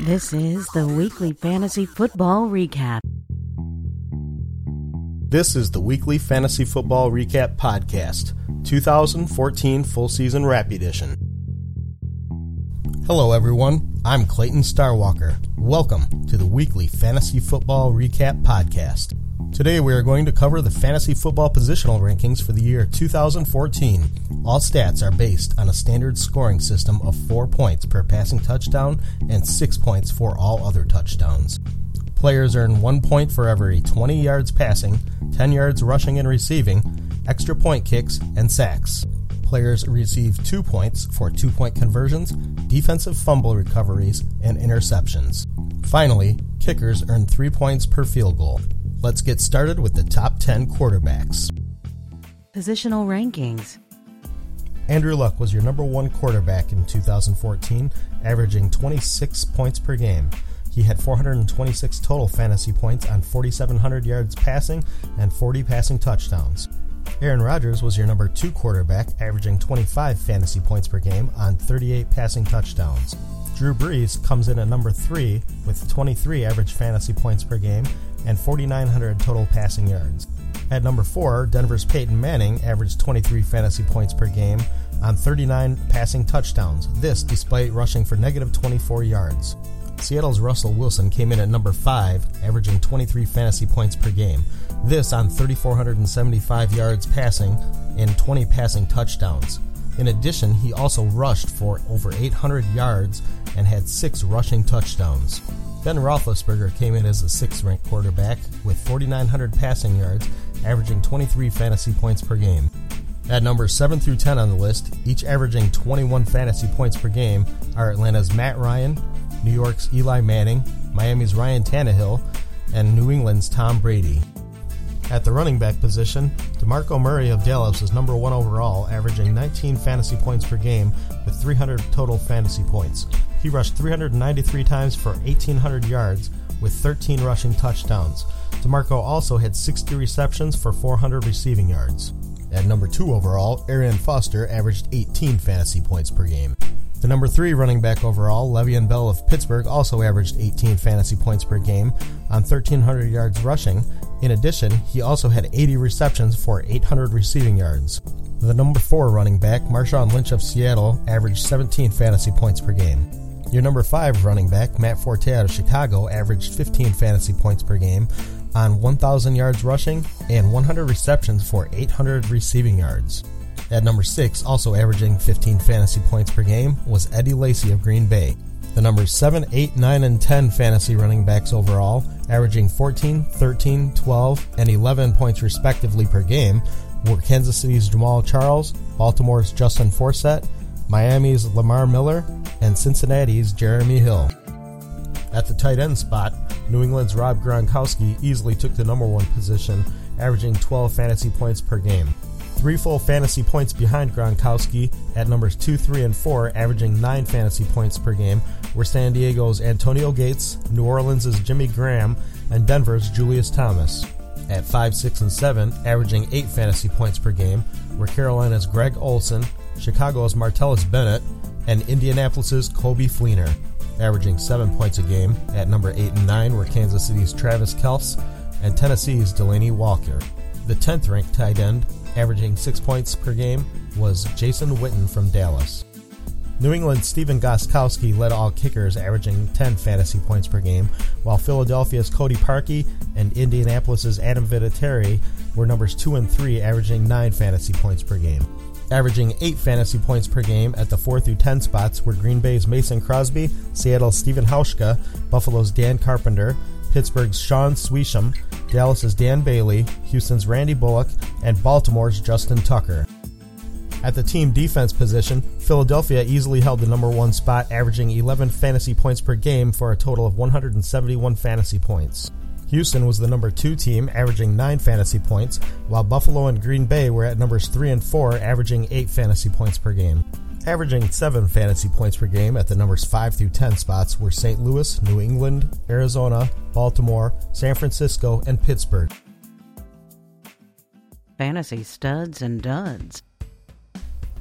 This is the weekly fantasy football recap. This is the weekly fantasy football recap podcast, 2014 full season wrap edition. Hello, everyone. I'm Clayton Starwalker. Welcome to the weekly fantasy football recap podcast. Today we are going to cover the fantasy football positional rankings for the year 2014. All stats are based on a standard scoring system of 4 points per passing touchdown and 6 points for all other touchdowns. Players earn 1 point for every 20 yards passing, 10 yards rushing and receiving, extra point kicks, and sacks. Players receive 2 points for 2 point conversions, defensive fumble recoveries, and interceptions. Finally, kickers earn 3 points per field goal. Let's get started with the top 10 quarterbacks. Positional rankings. Andrew Luck was your number one quarterback in 2014, averaging 26 points per game. He had 426 total fantasy points on 4,700 yards passing and 40 passing touchdowns. Aaron Rodgers was your number two quarterback, averaging 25 fantasy points per game on 38 passing touchdowns. Drew Brees comes in at number three with 23 average fantasy points per game and 4,900 total passing yards. At number 4, Denver's Peyton Manning averaged 23 fantasy points per game on 39 passing touchdowns, this despite rushing for negative 24 yards. Seattle's Russell Wilson came in at number 5, averaging 23 fantasy points per game, this on 3,475 yards passing and 20 passing touchdowns. In addition, he also rushed for over 800 yards and had six rushing touchdowns. Ben Roethlisberger came in as the sixth ranked quarterback with 4,900 passing yards, averaging 23 fantasy points per game. At numbers 7 through 10 on the list, each averaging 21 fantasy points per game, are Atlanta's Matt Ryan, New York's Eli Manning, Miami's Ryan Tannehill, and New England's Tom Brady. At the running back position, DeMarco Murray of Dallas is number one overall, averaging 19 fantasy points per game with 300 total fantasy points. He rushed 393 times for 1,800 yards with 13 rushing touchdowns. DeMarco also had 60 receptions for 400 receiving yards. At number two overall, Arian Foster averaged 18 fantasy points per game. The number three running back overall, Le'Veon Bell of Pittsburgh, also averaged 18 fantasy points per game on 1,300 yards rushing. In addition, he also had 80 receptions for 800 receiving yards. The number four running back, Marshawn Lynch of Seattle, averaged 17 fantasy points per game. Your number five running back, Matt Forte out of Chicago, averaged 15 fantasy points per game on 1,000 yards rushing and 100 receptions for 800 receiving yards. At number six, also averaging 15 fantasy points per game, was Eddie Lacy of Green Bay. The numbers 7, 8, 9, and 10 fantasy running backs overall, averaging 14, 13, 12, and 11 points respectively per game, were Kansas City's Jamaal Charles, Baltimore's Justin Forsett, Miami's Lamar Miller, and Cincinnati's Jeremy Hill. At the tight end spot, New England's Rob Gronkowski easily took the number one position, averaging 12 fantasy points per game. Three full fantasy points behind Gronkowski at numbers 2, 3, and 4, averaging 9 fantasy points per game, were San Diego's Antonio Gates, New Orleans' Jimmy Graham, and Denver's Julius Thomas. At 5, 6, and 7, averaging 8 fantasy points per game, were Carolina's Greg Olsen, Chicago's Martellus Bennett, and Indianapolis's Coby Fleener, averaging 7 points a game. At number 8 and 9 were Kansas City's Travis Kelce and Tennessee's Delanie Walker. The 10th ranked tight end, averaging 6 points per game, was Jason Witten from Dallas. New England's Stephen Gostkowski led all kickers, averaging 10 fantasy points per game, while Philadelphia's Cody Parkey and Indianapolis's Adam Vinatieri were numbers 2 and 3, averaging 9 fantasy points per game. Averaging 8 fantasy points per game at the 4 through 10 spots were Green Bay's Mason Crosby, Seattle's Steven Hauschka, Buffalo's Dan Carpenter, Pittsburgh's Shaun Suisham, Dallas's Dan Bailey, Houston's Randy Bullock, and Baltimore's Justin Tucker. At the team defense position, Philadelphia easily held the number one spot, averaging 11 fantasy points per game for a total of 171 fantasy points. Houston was the number two team, averaging 9 fantasy points, while Buffalo and Green Bay were at numbers 3 and 4, averaging 8 fantasy points per game. Averaging 7 fantasy points per game at the numbers 5 through 10 spots were St. Louis, New England, Arizona, Baltimore, San Francisco, and Pittsburgh. Fantasy studs and duds.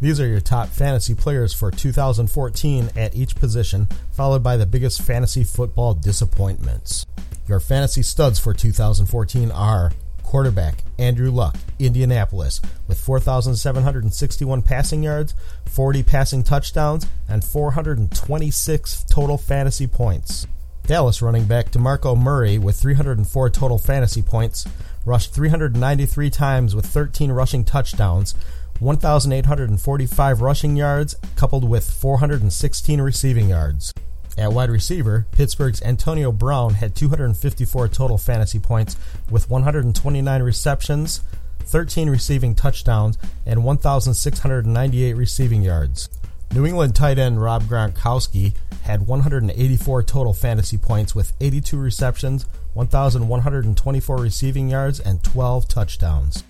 These are your top fantasy players for 2014 at each position, followed by the biggest fantasy football disappointments. Your fantasy studs for 2014 are quarterback Andrew Luck, Indianapolis, with 4,761 passing yards, 40 passing touchdowns, and 426 total fantasy points. Dallas running back DeMarco Murray with 304 total fantasy points, rushed 393 times with 13 rushing touchdowns, 1,845 rushing yards, coupled with 416 receiving yards. At wide receiver, Pittsburgh's Antonio Brown had 254 total fantasy points with 129 receptions, 13 receiving touchdowns, and 1,698 receiving yards. New England tight end Rob Gronkowski had 184 total fantasy points with 82 receptions, 1,124 receiving yards, and 12 touchdowns.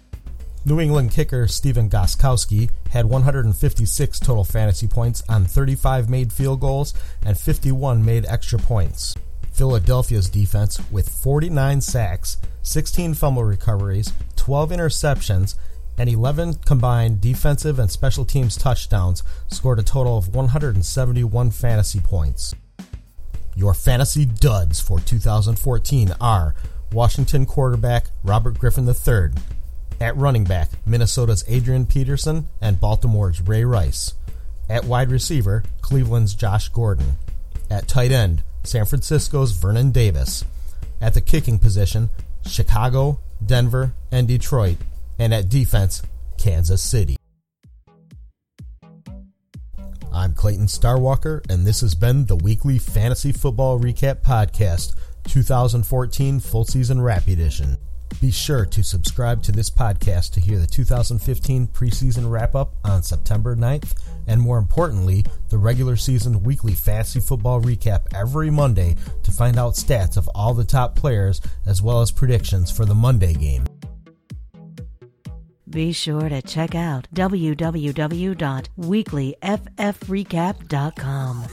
New England kicker Stephen Gostkowski had 156 total fantasy points on 35 made field goals and 51 made extra points. Philadelphia's defense, with 49 sacks, 16 fumble recoveries, 12 interceptions, and 11 combined defensive and special teams touchdowns, scored a total of 171 fantasy points. Your fantasy duds for 2014 are Washington quarterback Robert Griffin III, at running back, Minnesota's Adrian Peterson and Baltimore's Ray Rice. At wide receiver, Cleveland's Josh Gordon. At tight end, San Francisco's Vernon Davis. At the kicking position, Chicago, Denver, and Detroit. And at defense, Kansas City. I'm Clayton Starwalker, and this has been the weekly Fantasy Football Recap Podcast, 2014 Full Season Wrap Edition. Be sure to subscribe to this podcast to hear the 2015 preseason wrap up on September 9th, and more importantly, the regular season weekly fantasy football recap every Monday to find out stats of all the top players as well as predictions for the Monday game. Be sure to check out www.weeklyffrecap.com.